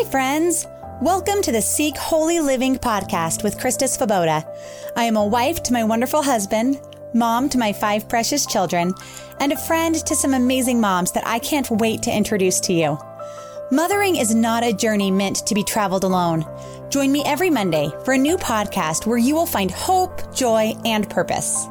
Hi, friends. Welcome to the Seek Holy Living podcast with Christa Svoboda. I am a wife to my wonderful husband, mom to my five precious children, and a friend to some amazing moms that I can't wait to introduce to you. Mothering is not a journey meant to be traveled alone. Join me every Monday for a new podcast where you will find hope, joy, and purpose.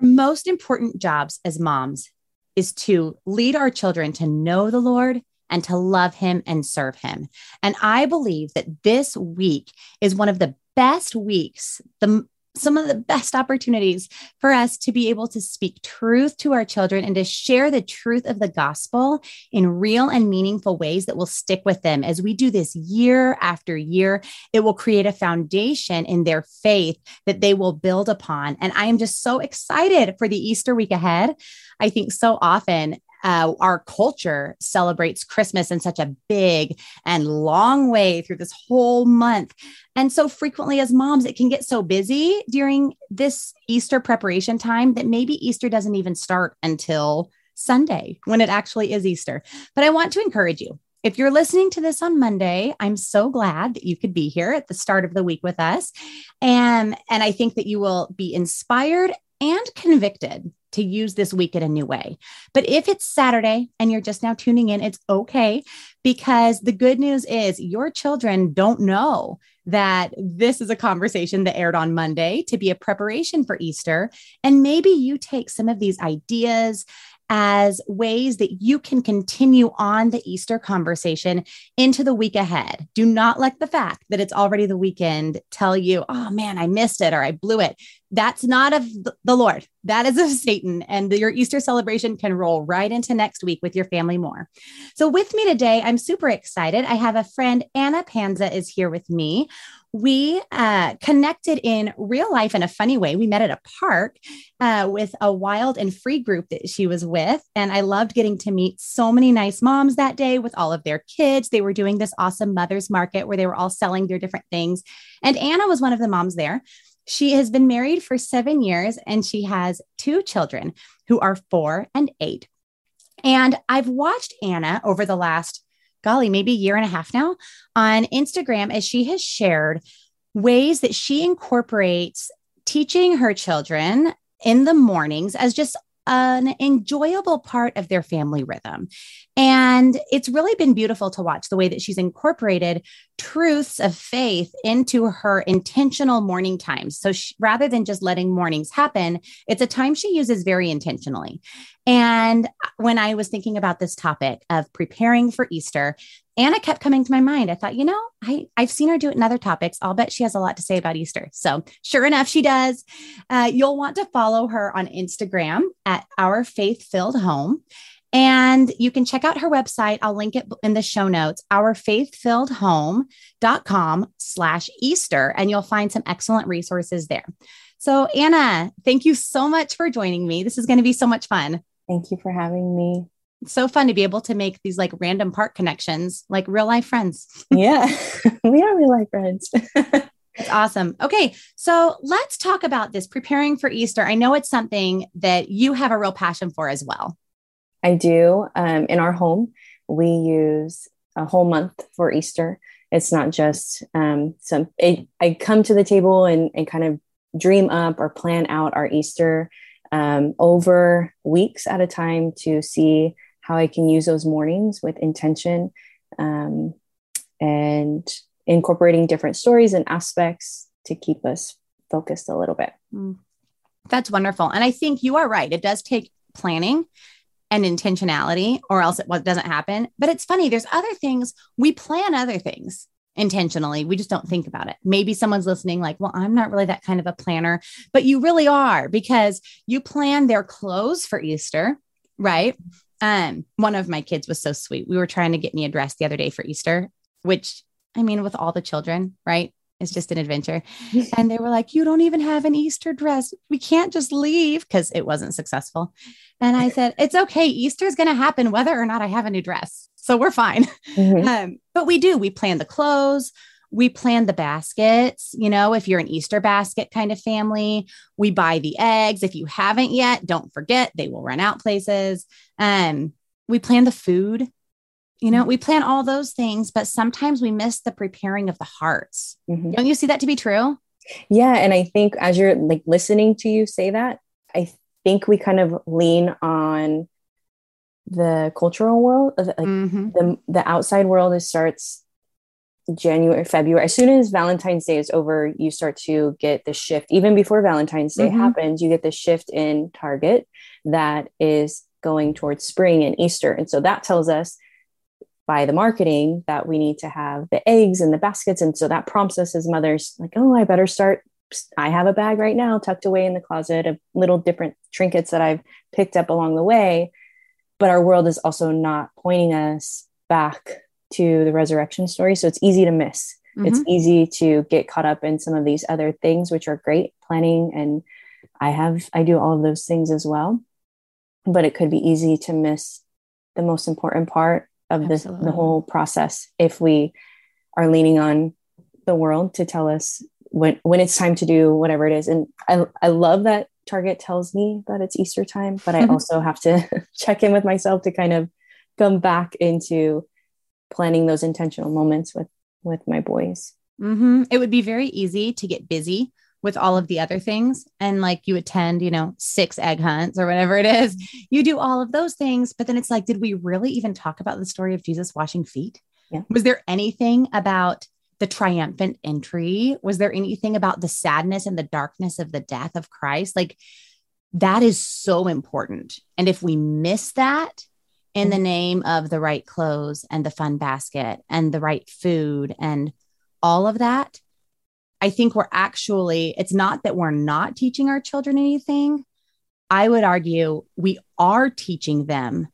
Our most important jobs as moms is to lead our children to know the Lord and to love him and serve him. And I believe that this week is one of the best weeks, the some of the best opportunities for us to be able to speak truth to our children and to share the truth of the gospel in real and meaningful ways that will stick with them. As we do this year after year, it will create a foundation in their faith that they will build upon. And I am just so excited for the Easter week ahead. I think so often uh, our culture celebrates Christmas in such a big and long way through this whole month. And so frequently, as moms, it can get so busy during this Easter preparation time that maybe Easter doesn't even start until Sunday when it actually is Easter. But I want to encourage you. If you're listening to this on Monday, I'm so glad that you could be here at the start of the week with us. And, and I think that you will be inspired and convicted to use this week in a new way. But if it's Saturday and you're just now tuning in, it's okay because the good news is your children don't know that this is a conversation that aired on Monday to be a preparation for Easter. And maybe you take some of these ideas as ways that you can continue on the Easter conversation into the week ahead. Do not let the fact that it's already the weekend tell you, oh man, I missed it or I blew it. That's not of the Lord. That is of Satan. And your Easter celebration can roll right into next week with your family more. So, with me today, I'm super excited. I have a friend, Anna Panza, is here with me. We uh, connected in real life in a funny way. We met at a park uh, with a wild and free group that she was with. And I loved getting to meet so many nice moms that day with all of their kids. They were doing this awesome mother's market where they were all selling their different things. And Anna was one of the moms there. She has been married for seven years and she has two children who are four and eight. And I've watched Anna over the last, golly, maybe a year and a half now on Instagram as she has shared ways that she incorporates teaching her children in the mornings as just an enjoyable part of their family rhythm. And it's really been beautiful to watch the way that she's incorporated truths of faith into her intentional morning times. So she, rather than just letting mornings happen, it's a time she uses very intentionally. And when I was thinking about this topic of preparing for Easter, Anna kept coming to my mind. I thought, you know, I, I've seen her do it in other topics. I'll bet she has a lot to say about Easter. So, sure enough, she does. Uh, you'll want to follow her on Instagram at Our Faith Filled Home. And you can check out her website. I'll link it in the show notes, ourfaithfilledhome.com slash Easter, and you'll find some excellent resources there. So, Anna, thank you so much for joining me. This is going to be so much fun. Thank you for having me. It's so fun to be able to make these like random park connections, like real life friends. yeah, we are real life friends. That's awesome. Okay, so let's talk about this preparing for Easter. I know it's something that you have a real passion for as well. I do. Um, in our home, we use a whole month for Easter. It's not just um, some, it, I come to the table and, and kind of dream up or plan out our Easter um, over weeks at a time to see how I can use those mornings with intention um, and incorporating different stories and aspects to keep us focused a little bit. Mm. That's wonderful. And I think you are right. It does take planning and intentionality, or else it doesn't happen. But it's funny, there's other things we plan other things intentionally. We just don't think about it. Maybe someone's listening, like, well, I'm not really that kind of a planner, but you really are because you plan their clothes for Easter, right? Um, one of my kids was so sweet. We were trying to get me a dress the other day for Easter, which I mean, with all the children, right? It's just an adventure. and they were like, You don't even have an Easter dress. We can't just leave because it wasn't successful. And I said, It's okay. Easter is going to happen whether or not I have a new dress. So we're fine. Mm-hmm. Um, but we do, we plan the clothes. We plan the baskets. You know, if you're an Easter basket kind of family, we buy the eggs. If you haven't yet, don't forget they will run out places. Um, we plan the food. You know, we plan all those things, but sometimes we miss the preparing of the hearts. Mm-hmm. Don't you see that to be true? Yeah. And I think as you're like listening to you say that, I think we kind of lean on the cultural world, like mm-hmm. the, the outside world is starts January, February. As soon as Valentine's Day is over, you start to get the shift. Even before Valentine's Day mm-hmm. happens, you get the shift in Target that is going towards spring and Easter. And so that tells us by the marketing that we need to have the eggs and the baskets. And so that prompts us as mothers, like, oh, I better start. I have a bag right now tucked away in the closet of little different trinkets that I've picked up along the way. But our world is also not pointing us back to the resurrection story. So it's easy to miss. Mm-hmm. It's easy to get caught up in some of these other things, which are great planning. And I have, I do all of those things as well. But it could be easy to miss the most important part of this, the whole process if we are leaning on the world to tell us when when it's time to do whatever it is. And I, I love that Target tells me that it's Easter time, but I also have to check in with myself to kind of come back into planning those intentional moments with with my boys. Mm-hmm. it would be very easy to get busy with all of the other things. And like you attend you know six egg hunts or whatever it is you do all of those things. But then it's like did we really even talk about the story of jesus washing feet? Yeah. was there anything about the triumphant entry? Was there anything about the sadness and the darkness of the death of christ? Like that is so important. And if we miss that in the mm-hmm. name of the right clothes and the fun basket and the right food and all of that, I think we're actually, it's not that we're not teaching our children anything. I would argue we are teaching them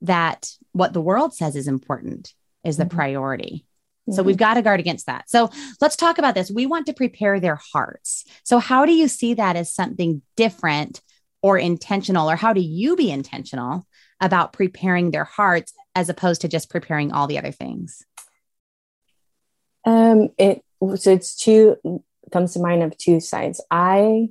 that what the world says is important is the mm-hmm. priority. Mm-hmm. So we've got to guard against that. So let's talk about this. We want to prepare their hearts. So, how do you see that as something different or intentional, or how do you be intentional about preparing their hearts as opposed to just preparing all the other things? Um, it so it's two comes to mind of two sides. I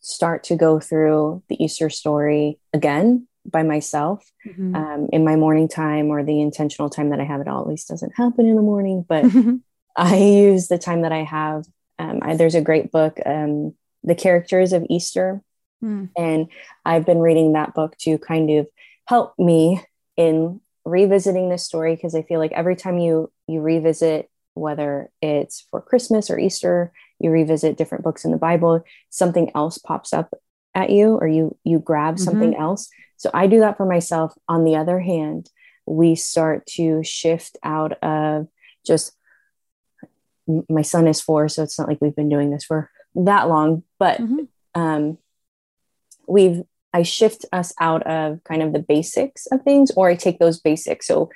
start to go through the Easter story again by myself mm-hmm. um, in my morning time or the intentional time that I have. It always doesn't happen in the morning, but I use the time that I have. Um, I, there's a great book, um, The Characters of Easter. Mm. And I've been reading that book to kind of help me in revisiting this story because I feel like every time you you revisit whether it's for Christmas or Easter, you revisit different books in the Bible, something else pops up at you or you you grab mm-hmm. something else. So I do that for myself. On the other hand, we start to shift out of just my son is 4 so it's not like we've been doing this for that long, but mm-hmm. um we've I shift us out of kind of the basics of things, or I take those basics. So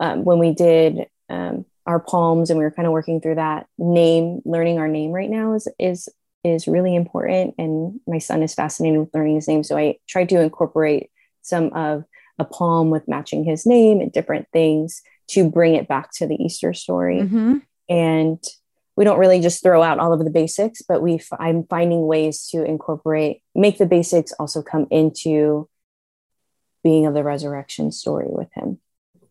um, when we did um, our palms and we were kind of working through that name, learning our name right now is is is really important. And my son is fascinated with learning his name, so I tried to incorporate some of a palm with matching his name and different things to bring it back to the Easter story. Mm-hmm. And we don't really just throw out all of the basics, but we f- I'm finding ways to incorporate, make the basics also come into being of the resurrection story with him.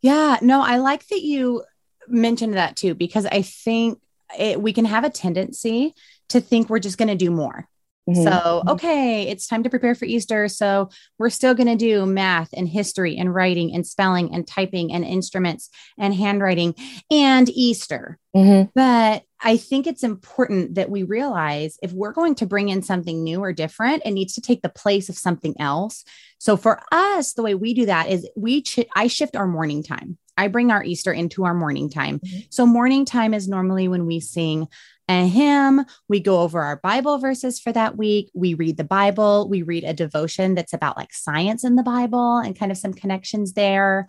Yeah, no, I like that you mentioned that too, because I think it, we can have a tendency to think we're just going to do more. Mm-hmm. So, okay, it's time to prepare for Easter. So, we're still going to do math and history and writing and spelling and typing and instruments and handwriting and Easter. Mm-hmm. But I think it's important that we realize if we're going to bring in something new or different, it needs to take the place of something else. So, for us, the way we do that is we ch- I shift our morning time. I bring our Easter into our morning time. Mm-hmm. So, morning time is normally when we sing a hymn. We go over our Bible verses for that week. We read the Bible. We read a devotion that's about like science in the Bible and kind of some connections there.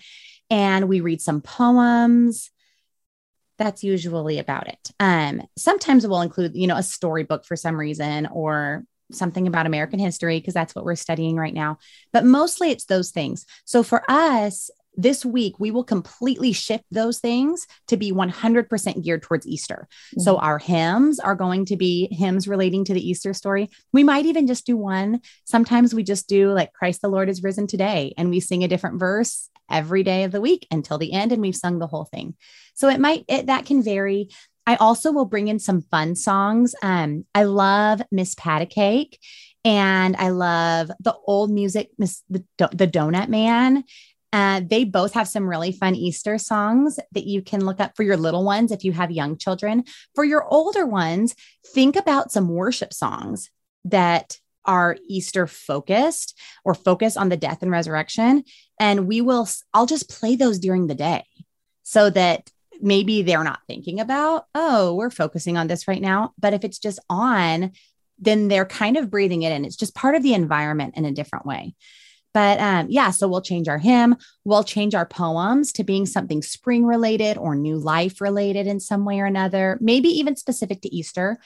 And we read some poems. That's usually about it. Um, sometimes we'll include, you know, a storybook for some reason or something about American history because that's what we're studying right now. But mostly it's those things. So for us, this week we will completely shift those things to be 100% geared towards Easter. Mm-hmm. So our hymns are going to be hymns relating to the Easter story. We might even just do one. Sometimes we just do like Christ the Lord is risen today and we sing a different verse every day of the week until the end and we've sung the whole thing. So it might it, that can vary. I also will bring in some fun songs. Um, I love Miss PattyCake and I love the old music, Miss the, the Donut Man. Uh, they both have some really fun Easter songs that you can look up for your little ones if you have young children. For your older ones, think about some worship songs that are Easter focused or focus on the death and resurrection. And we will, I'll just play those during the day so that maybe they're not thinking about, oh, we're focusing on this right now. But if it's just on, then they're kind of breathing it in. It's just part of the environment in a different way. But um, yeah, so we'll change our hymn, we'll change our poems to being something spring related or new life related in some way or another, maybe even specific to Easter.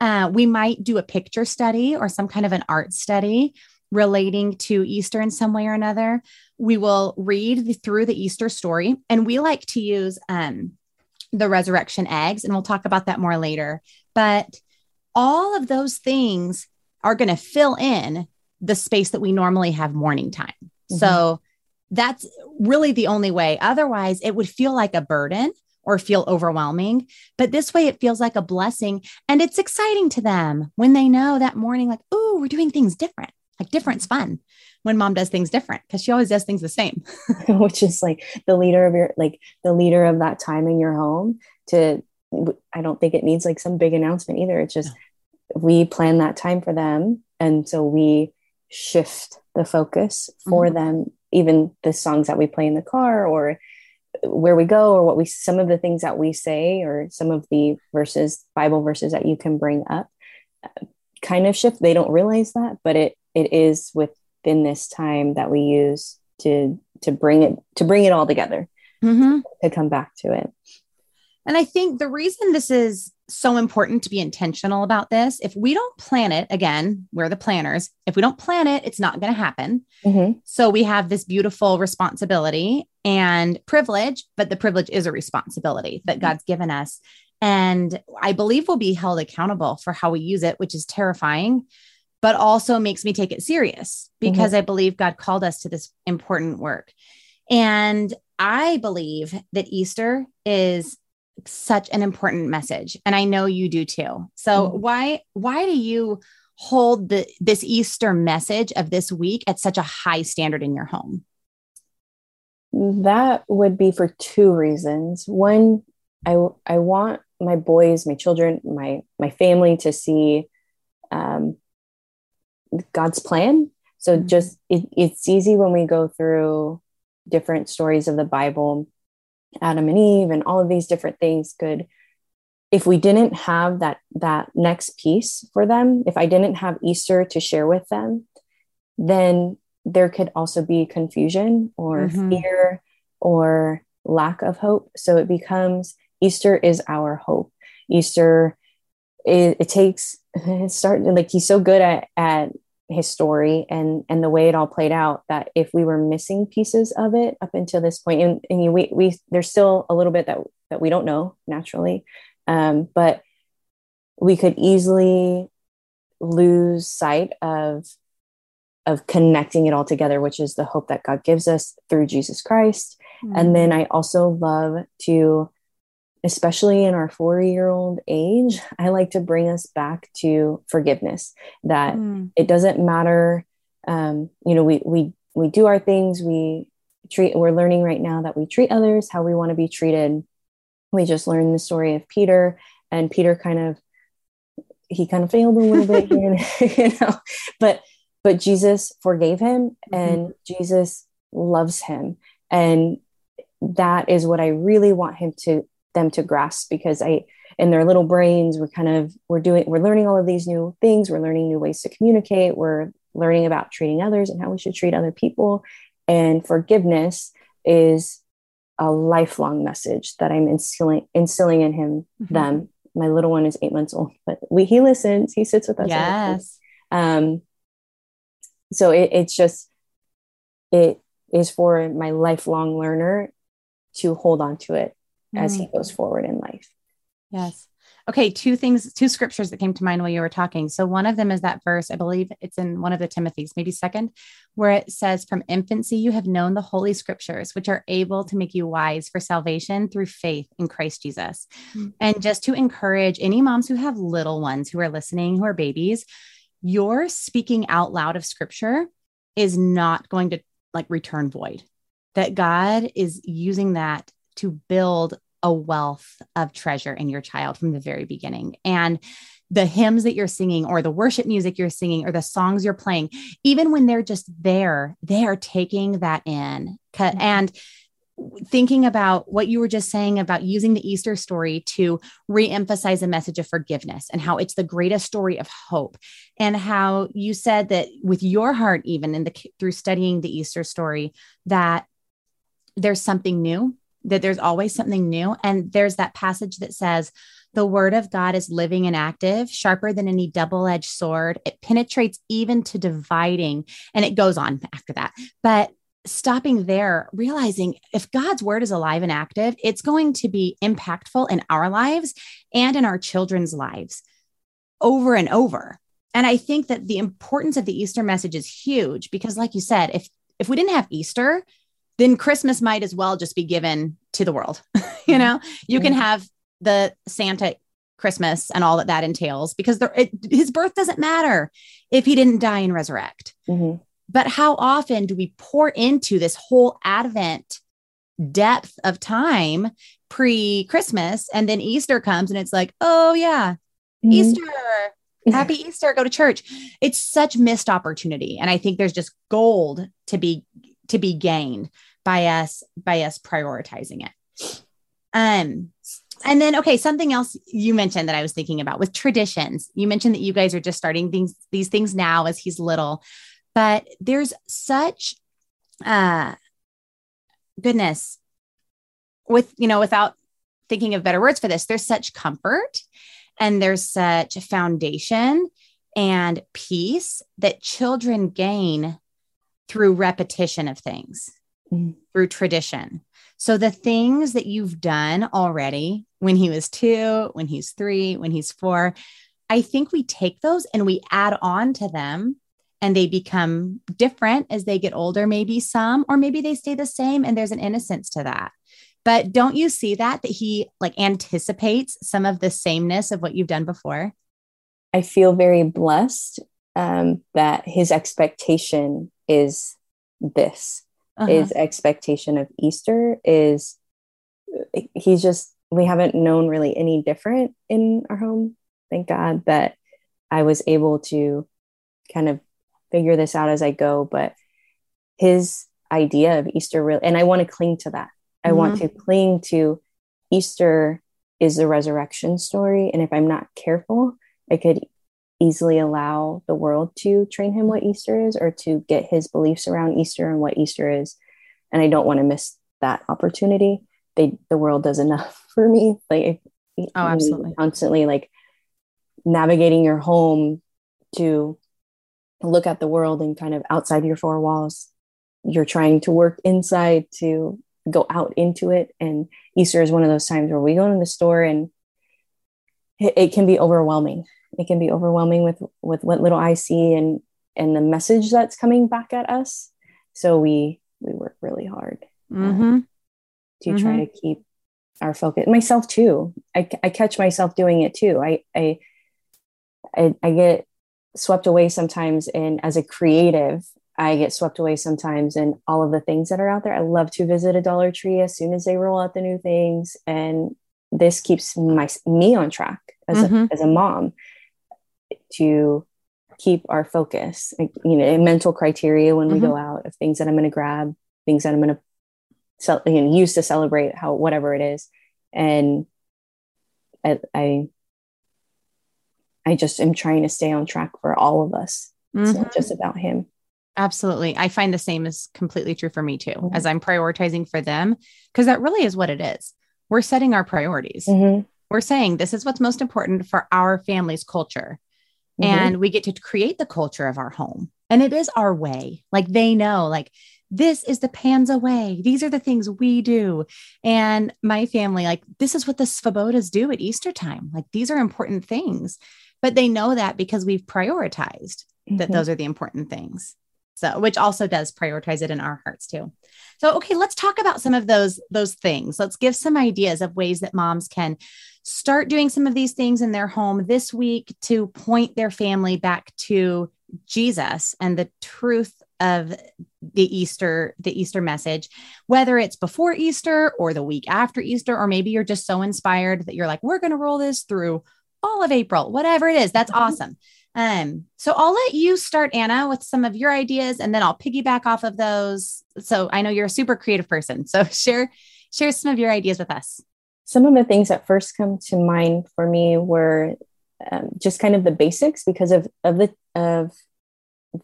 Uh, we might do a picture study or some kind of an art study relating to Easter in some way or another. We will read the, through the Easter story, and we like to use um, the resurrection eggs, and we'll talk about that more later. But all of those things are going to fill in the space that we normally have morning time. Mm-hmm. So that's really the only way. Otherwise, it would feel like a burden or feel overwhelming. But this way, it feels like a blessing and it's exciting to them when they know that morning, like, oh, we're doing things different. Like, different's fun when mom does things different because she always does things the same. Which is like the leader of your, like the leader of that time in your home to, I don't think it needs like some big announcement either. It's just, no. we plan that time for them. And so we shift the focus for mm-hmm. them even the songs that we play in the car or where we go or what we some of the things that we say or some of the verses bible verses that you can bring up uh, kind of shift they don't realize that but it it is within this time that we use to to bring it to bring it all together mm-hmm. to come back to it and i think the reason this is so important to be intentional about this. If we don't plan it, again, we're the planners. If we don't plan it, it's not going to happen. Mm-hmm. So we have this beautiful responsibility and privilege, but the privilege is a responsibility that God's given us. And I believe we'll be held accountable for how we use it, which is terrifying, but also makes me take it serious because mm-hmm. I believe God called us to this important work. And I believe that Easter is such an important message and i know you do too. So mm-hmm. why why do you hold the this easter message of this week at such a high standard in your home? That would be for two reasons. One i i want my boys my children my my family to see um, god's plan. So mm-hmm. just it, it's easy when we go through different stories of the bible Adam and Eve and all of these different things could if we didn't have that that next piece for them, if I didn't have Easter to share with them, then there could also be confusion or mm-hmm. fear or lack of hope. So it becomes Easter is our hope. Easter it, it takes it start like he's so good at at his story and and the way it all played out that if we were missing pieces of it up until this point and, and we, we there's still a little bit that that we don't know naturally um, but we could easily lose sight of of connecting it all together which is the hope that god gives us through jesus christ mm-hmm. and then i also love to especially in our four year old age, I like to bring us back to forgiveness that mm. it doesn't matter. Um, you know, we, we, we do our things. We treat, we're learning right now that we treat others how we want to be treated. We just learned the story of Peter and Peter kind of, he kind of failed a little bit here, you know, but, but Jesus forgave him mm-hmm. and Jesus loves him. And that is what I really want him to them to grasp because I in their little brains we're kind of we're doing we're learning all of these new things. We're learning new ways to communicate. We're learning about treating others and how we should treat other people. And forgiveness is a lifelong message that I'm instilling instilling in him mm-hmm. them. My little one is eight months old but we he listens. He sits with us yes. Um so it, it's just it is for my lifelong learner to hold on to it mm. as he goes forward in life. Yes. Okay, two things, two scriptures that came to mind while you were talking. So one of them is that verse, I believe it's in one of the Timothy's, maybe second, where it says, From infancy you have known the holy scriptures, which are able to make you wise for salvation through faith in Christ Jesus. Mm-hmm. And just to encourage any moms who have little ones who are listening, who are babies, your speaking out loud of scripture is not going to like return void. That God is using that to build a wealth of treasure in your child from the very beginning. And the hymns that you're singing or the worship music you're singing or the songs you're playing, even when they're just there, they are taking that in. Mm-hmm. And thinking about what you were just saying about using the Easter story to re-emphasize a message of forgiveness and how it's the greatest story of hope and how you said that with your heart even in the through studying the Easter story that there's something new that there's always something new. And there's that passage that says, the word of God is living and active, sharper than any double edged sword. It penetrates even to dividing. And it goes on after that. But stopping there, realizing if God's word is alive and active, it's going to be impactful in our lives and in our children's lives over and over. And I think that the importance of the Easter message is huge because, like you said, if if we didn't have Easter, then Christmas might as well just be given to the world. you mm-hmm. know, you can have the Santa Christmas and all that that entails because there, it, his birth doesn't matter if he didn't die and resurrect. Mm-hmm. But how often do we pour into this whole Advent depth of time pre Christmas and then Easter comes and it's like, oh, yeah, mm-hmm. Easter. Happy Easter, go to church. It's such missed opportunity. And I think there's just gold to be to be gained by us by us prioritizing it. Um and then okay, something else you mentioned that I was thinking about with traditions. You mentioned that you guys are just starting things these things now as he's little. But there's such uh goodness with you know without thinking of better words for this there's such comfort and there's such foundation and peace that children gain through repetition of things, mm. through tradition. So the things that you've done already when he was two, when he's three, when he's four, I think we take those and we add on to them and they become different as they get older, maybe some, or maybe they stay the same and there's an innocence to that. But don't you see that, that he like anticipates some of the sameness of what you've done before? I feel very blessed um, that his expectation is this uh-huh. his expectation of easter is he's just we haven't known really any different in our home thank god that i was able to kind of figure this out as i go but his idea of easter really and i want to cling to that i mm-hmm. want to cling to easter is the resurrection story and if i'm not careful i could easily allow the world to train him what Easter is or to get his beliefs around Easter and what Easter is. And I don't want to miss that opportunity. They the world does enough for me. Like oh, absolutely. Constantly like navigating your home to look at the world and kind of outside your four walls. You're trying to work inside to go out into it. And Easter is one of those times where we go in the store and it, it can be overwhelming it can be overwhelming with with what little I see and and the message that's coming back at us. So we we work really hard uh, mm-hmm. to mm-hmm. try to keep our focus. Myself too. I, I catch myself doing it too. I, I I I get swept away sometimes in as a creative. I get swept away sometimes in all of the things that are out there. I love to visit a Dollar Tree as soon as they roll out the new things, and this keeps my me on track as mm-hmm. a, as a mom to keep our focus, like, you know, a mental criteria when we mm-hmm. go out of things that I'm going to grab, things that I'm going to sell, you know, use to celebrate how whatever it is, and I, I, I just am trying to stay on track for all of us. Mm-hmm. It's not just about him. Absolutely. I find the same is completely true for me too, mm-hmm. as I'm prioritizing for them, because that really is what it is. We're setting our priorities. Mm-hmm. We're saying this is what's most important for our family's culture. Mm-hmm. and we get to create the culture of our home and it is our way like they know like this is the Panza way. These are the things we do. And my family, like, this is what the Svobodas do at Easter time. Like, these are important things. But they know that because we've prioritized mm-hmm. that those are the important things. So, which also does prioritize it in our hearts too. So, okay, let's talk about some of those those things. Let's give some ideas of ways that moms can start doing some of these things in their home this week to point their family back to Jesus and the truth of the Easter the Easter message whether it's before Easter or the week after Easter or maybe you're just so inspired that you're like we're going to roll this through all of April whatever it is that's mm-hmm. awesome um, so I'll let you start, Anna, with some of your ideas, and then I'll piggyback off of those. So I know you're a super creative person, so share share some of your ideas with us. Some of the things that first come to mind for me were um, just kind of the basics because of of the of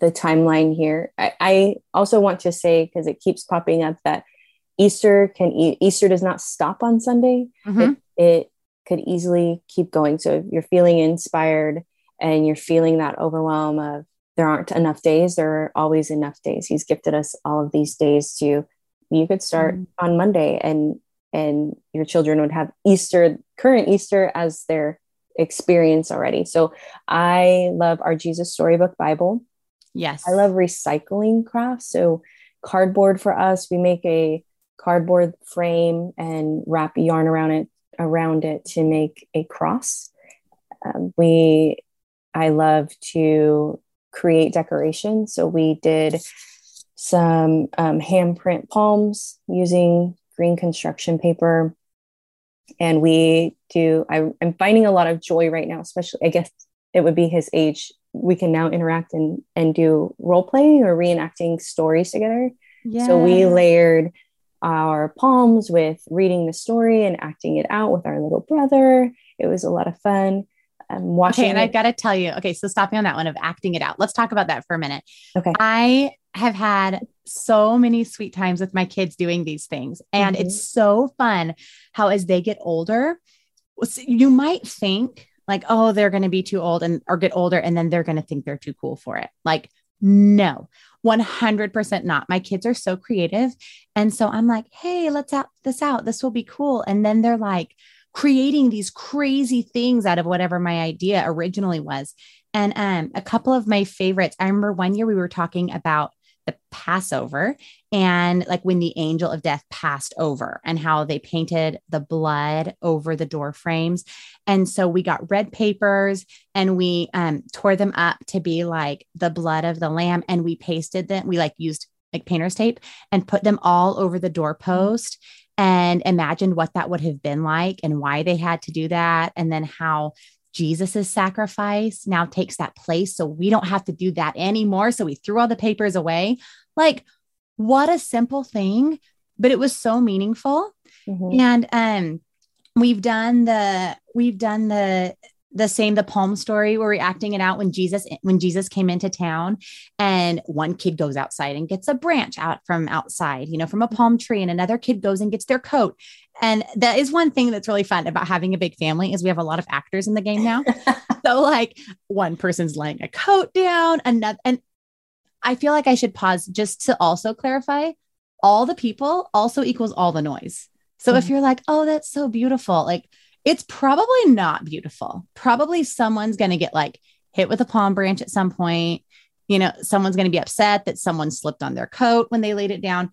the timeline here. I, I also want to say because it keeps popping up that Easter can e- Easter does not stop on Sunday. Mm-hmm. It, it could easily keep going. So if you're feeling inspired and you're feeling that overwhelm of there aren't enough days, there are always enough days. He's gifted us all of these days to you could start mm on Monday and and your children would have Easter, current Easter as their experience already. So I love our Jesus Storybook Bible. Yes. I love recycling crafts. So cardboard for us, we make a cardboard frame and wrap yarn around it around it to make a cross. Um, we I love to create decoration. So we did some um, handprint palms using green construction paper. And we do, I, I'm finding a lot of joy right now, especially, I guess it would be his age. We can now interact and, and do role playing or reenacting stories together. Yeah. So we layered our palms with reading the story and acting it out with our little brother. It was a lot of fun um, watching. Okay, and I've got to tell you, okay, so stop me on that one of acting it out. Let's talk about that for a minute. Okay. I have had so many sweet times with my kids doing these things, and mm-hmm. it's so fun how as they get older, you might think like, oh, they're going to be too old and or get older, and then they're going to think they're too cool for it. Like, no. 100% not. My kids are so creative. And so I'm like, hey, let's out this out. This will be cool. And then they're like, creating these crazy things out of whatever my idea originally was. And um, a couple of my favorites, I remember one year we were talking about the Passover and like when the angel of death passed over and how they painted the blood over the door frames. And so we got red papers and we um, tore them up to be like the blood of the lamb and we pasted them. We like used like painter's tape and put them all over the doorpost and imagined what that would have been like and why they had to do that. And then how Jesus's sacrifice now takes that place. So we don't have to do that anymore. So we threw all the papers away. Like, what a simple thing, but it was so meaningful. Mm-hmm. And um, we've done the we've done the the same the palm story where we're acting it out when jesus when jesus came into town and one kid goes outside and gets a branch out from outside you know from a palm tree and another kid goes and gets their coat. And that is one thing that's really fun about having a big family is we have a lot of actors in the game now. So like one person's laying a coat down another and i feel like i should pause just to also clarify all the people also equals all the noise. So mm-hmm. if you're like oh that's so beautiful like it's probably not beautiful. Probably someone's going to get like hit with a palm branch at some point. You know, someone's going to be upset that someone slipped on their coat when they laid it down.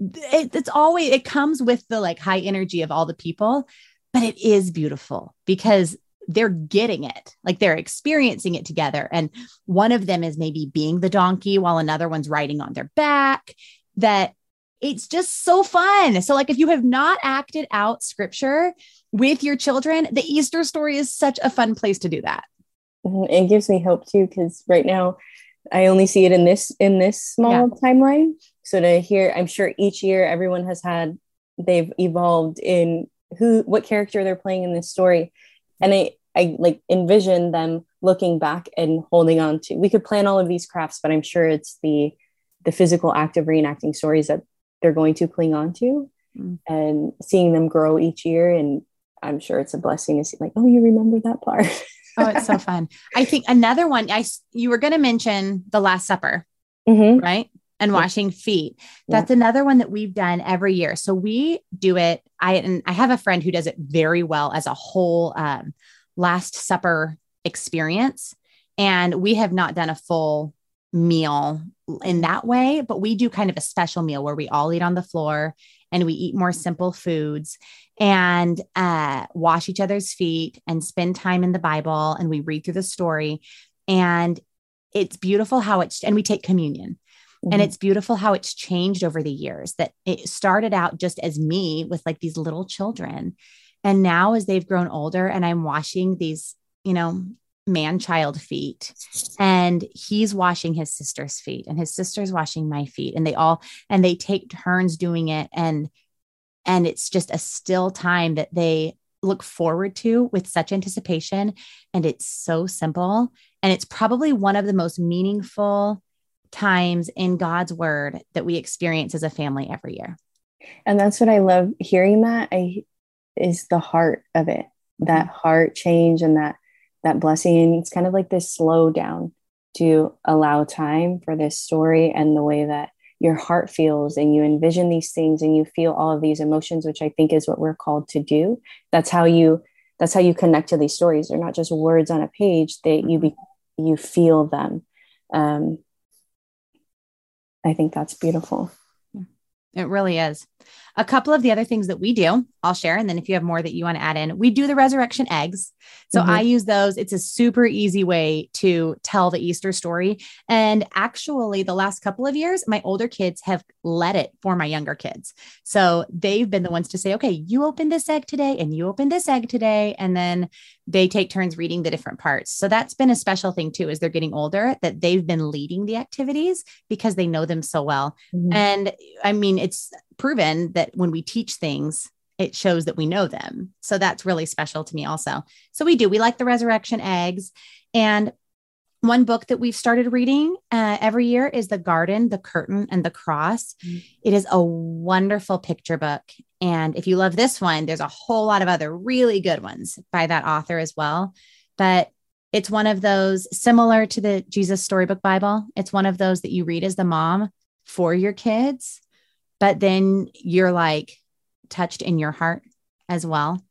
It, it's always, it comes with the like high energy of all the people, but it is beautiful because they're getting it like they're experiencing it together and one of them is maybe being the donkey while another one's riding on their back that it's just so fun so like if you have not acted out scripture with your children, the Easter story is such a fun place to do that. Mm-hmm. It gives me hope too, because right now I only see it in this in this small yeah. timeline. So to hear, I'm sure each year everyone has had they've evolved in who what character they're playing in this story. And I I like envision them looking back and holding on to. We could plan all of these crafts, but I'm sure it's the the physical act of reenacting stories that they're going to cling on to mm. and seeing them grow each year and I'm sure it's a blessing to see like, oh, you remember that part. oh, it's so fun. I think another one I you were going to mention the Last Supper, mm-hmm. right? and washing feet. That's yeah. another one that we've done every year. So we do it. I and I have a friend who does it very well as a whole um, Last Supper experience, and we have not done a full meal in that way, but we do kind of a special meal where we all eat on the floor and we eat more simple foods and uh, wash each other's feet and spend time in the Bible and we read through the story. And it's beautiful how it's, and we take communion. Mm-hmm. And it's beautiful how it's changed over the years that it started out just as me with like these little children. And now, as they've grown older, and I'm washing these, you know, man child feet and he's washing his sister's feet and his sister's washing my feet and they all and they take turns doing it and and it's just a still time that they look forward to with such anticipation and it's so simple and it's probably one of the most meaningful times in God's word that we experience as a family every year. And that's what I love hearing that I is the heart of it. That mm-hmm. heart change and that that blessing. It's kind of like this slow down to allow time for this story and the way that your heart feels and you envision these things and you feel all of these emotions which i think is what we're called to do. That's how you that's how you connect to these stories. They're not just words on a page that you be you feel them. Um, i think that's beautiful. It really is a couple of the other things that we do, I'll share. And then if you have more that you want to add in, we do the resurrection eggs. So mm-hmm. I use those. It's a super easy way to tell the Easter story. And actually, the last couple of years, my older kids have led it for my younger kids. So they've been the ones to say, okay, you open this egg today and you open this egg today. And then they take turns reading the different parts. So that's been a special thing too, as they're getting older, that they've been leading the activities because they know them so well. Mm-hmm. And I mean, it's proven that when we teach things, it shows that we know them. So that's really special to me also. So we do, we like the resurrection eggs. And one book that we've started reading uh, every year is The Garden, The Curtain, and the Cross. Mm-hmm. It is a wonderful picture book. And if you love this one, there's a whole lot of other really good ones by that author as well. But it's one of those similar to the Jesus Storybook Bible. It's one of those that you read as the mom for your kids but then you're like touched in your heart as well.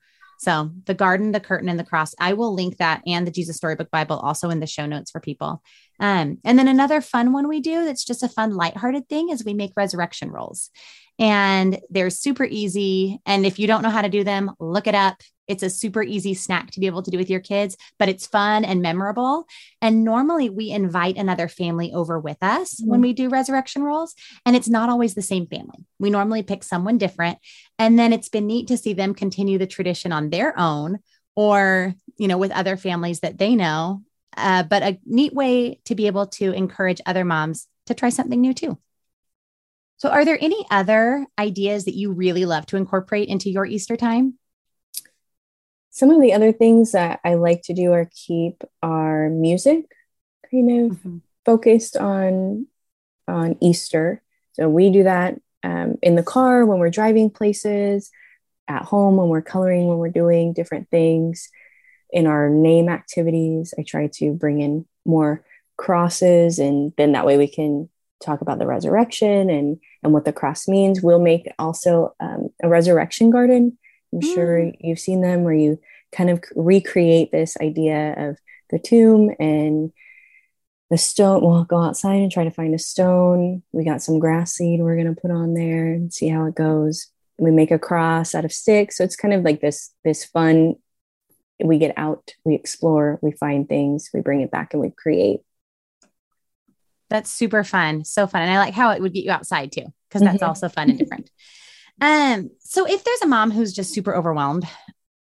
So the garden, the curtain, and the cross. I will link that and the Jesus Storybook Bible also in the show notes for people. Um, and then another fun one we do that's just a fun, lighthearted thing is we make resurrection rolls. And they're super easy. And if you don't know how to do them, look it up. It's a super easy snack to be able to do with your kids, but it's fun and memorable. And normally we invite another family over with us mm-hmm. when we do resurrection rolls. And it's not always the same family. We normally pick someone different. And then it's been neat to see them continue the tradition on their own or, you know, with other families that they know. Uh, but a neat way to be able to encourage other moms to try something new too. So, are there any other ideas that you really love to incorporate into your Easter time? Some of the other things that I like to do or keep are music, kind of mm-hmm. focused on on Easter. So we do that um, in the car when we're driving places, at home when we're coloring, when we're doing different things. In our name activities, I try to bring in more crosses, and then that way we can talk about the resurrection and and what the cross means. We'll make also um, a resurrection garden. I'm mm. sure you've seen them where you kind of recreate this idea of the tomb and the stone. We'll go outside and try to find a stone. We got some grass seed we're going to put on there and see how it goes. We make a cross out of sticks. So it's kind of like this this fun. We get out, we explore, we find things, we bring it back, and we create. That's super fun. So fun. And I like how it would get you outside too, because that's mm-hmm. also fun and different. Um, so if there's a mom who's just super overwhelmed,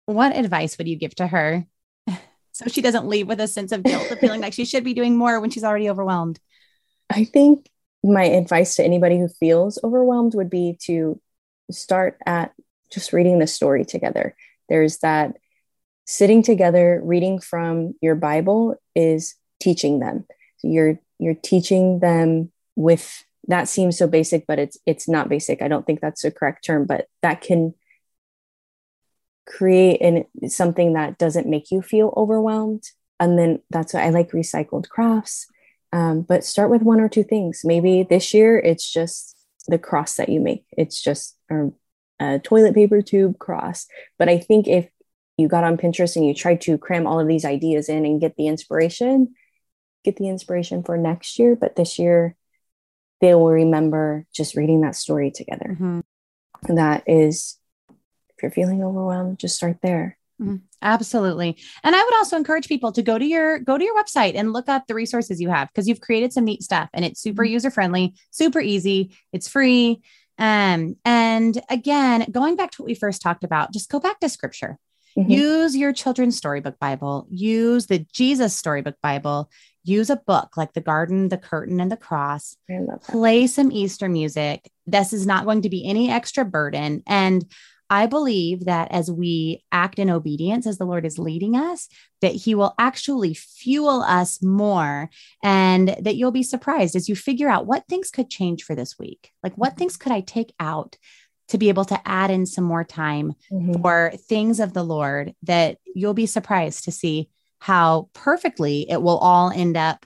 what advice would you give to her so she doesn't leave with a sense of guilt of feeling like she should be doing more when she's already overwhelmed? I think my advice to anybody who feels overwhelmed would be to start at just reading the story together. There's that sitting together, reading from your Bible is teaching them. So you're you're teaching them with that seems so basic but it's it's not basic i don't think that's the correct term but that can create an, something that doesn't make you feel overwhelmed and then that's why i like recycled crafts Um, but start with one or two things. Maybe this year it's just the cross that you make. It's just a toilet paper tube cross. But I think if you got on Pinterest and you tried to cram all of these ideas in and get the inspiration, get the inspiration for next year. But this year, they will remember just reading that story together. Mm-hmm. That is, if you're feeling overwhelmed, just start there. Mm-hmm. Absolutely. And I would also encourage people to go to your go to your website and look up the resources you have because you've created some neat stuff and it's super mm-hmm. user friendly, super easy, it's free. Um, and again, going back to what we first talked about, just go back to scripture. Mm-hmm. Use your children's storybook Bible, use the Jesus storybook Bible, use a book like The Garden, The Curtain, and The Cross. Play some Easter music. This is not going to be any extra burden. And I believe that as we act in obedience as the Lord is leading us, that He will actually fuel us more and that you'll be surprised as you figure out what things could change for this week. Like, what mm-hmm. things could I take out to be able to add in some more time mm-hmm. for things of the Lord that you'll be surprised to see how perfectly it will all end up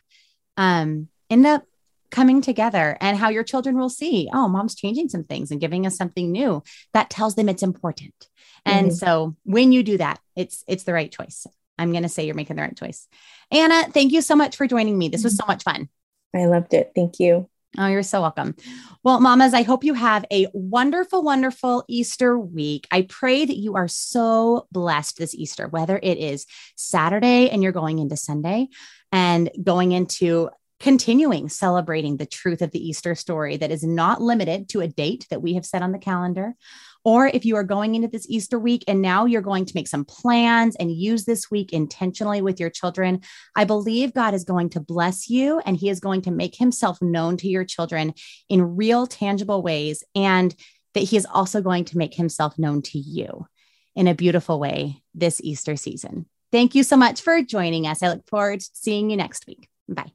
um end up coming together and how your children will see, oh, mom's changing some things and giving us something new that tells them it's important. And mm-hmm. so when you do that, it's it's the right choice. I'm going to say you're making the right choice. Anna, thank you so much for joining me. This was so much fun. I loved it. Thank you. Oh, you're so welcome. Well, mamas, I hope you have a wonderful, wonderful Easter week. I pray that you are so blessed this Easter, whether it is Saturday and you're going into Sunday and going into continuing celebrating the truth of the Easter story that is not limited to a date that we have set on the calendar. Or if you are going into this Easter week and now you're going to make some plans and use this week intentionally with your children, I believe God is going to bless you and He is going to make Himself known to your children in real, tangible ways. And that He is also going to make Himself known to you in a beautiful way this Easter season. Thank you so much for joining us. I look forward to seeing you next week. Bye.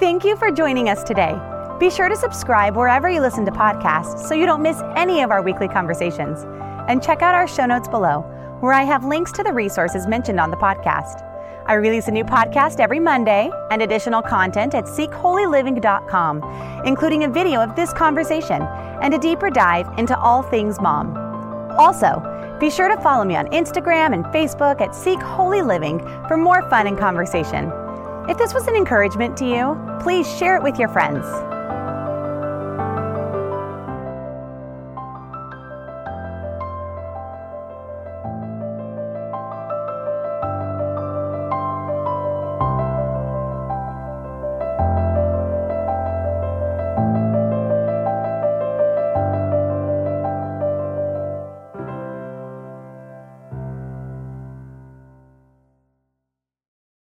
Thank you for joining us today. Be sure to subscribe wherever you listen to podcasts so you don't miss any of our weekly conversations. And check out our show notes below, where I have links to the resources mentioned on the podcast. I release a new podcast every Monday and additional content at seekholyliving.com, including a video of this conversation and a deeper dive into all things mom. Also, be sure to follow me on Instagram and Facebook at Seek Holy Living for more fun and conversation. If this was an encouragement to you, please share it with your friends.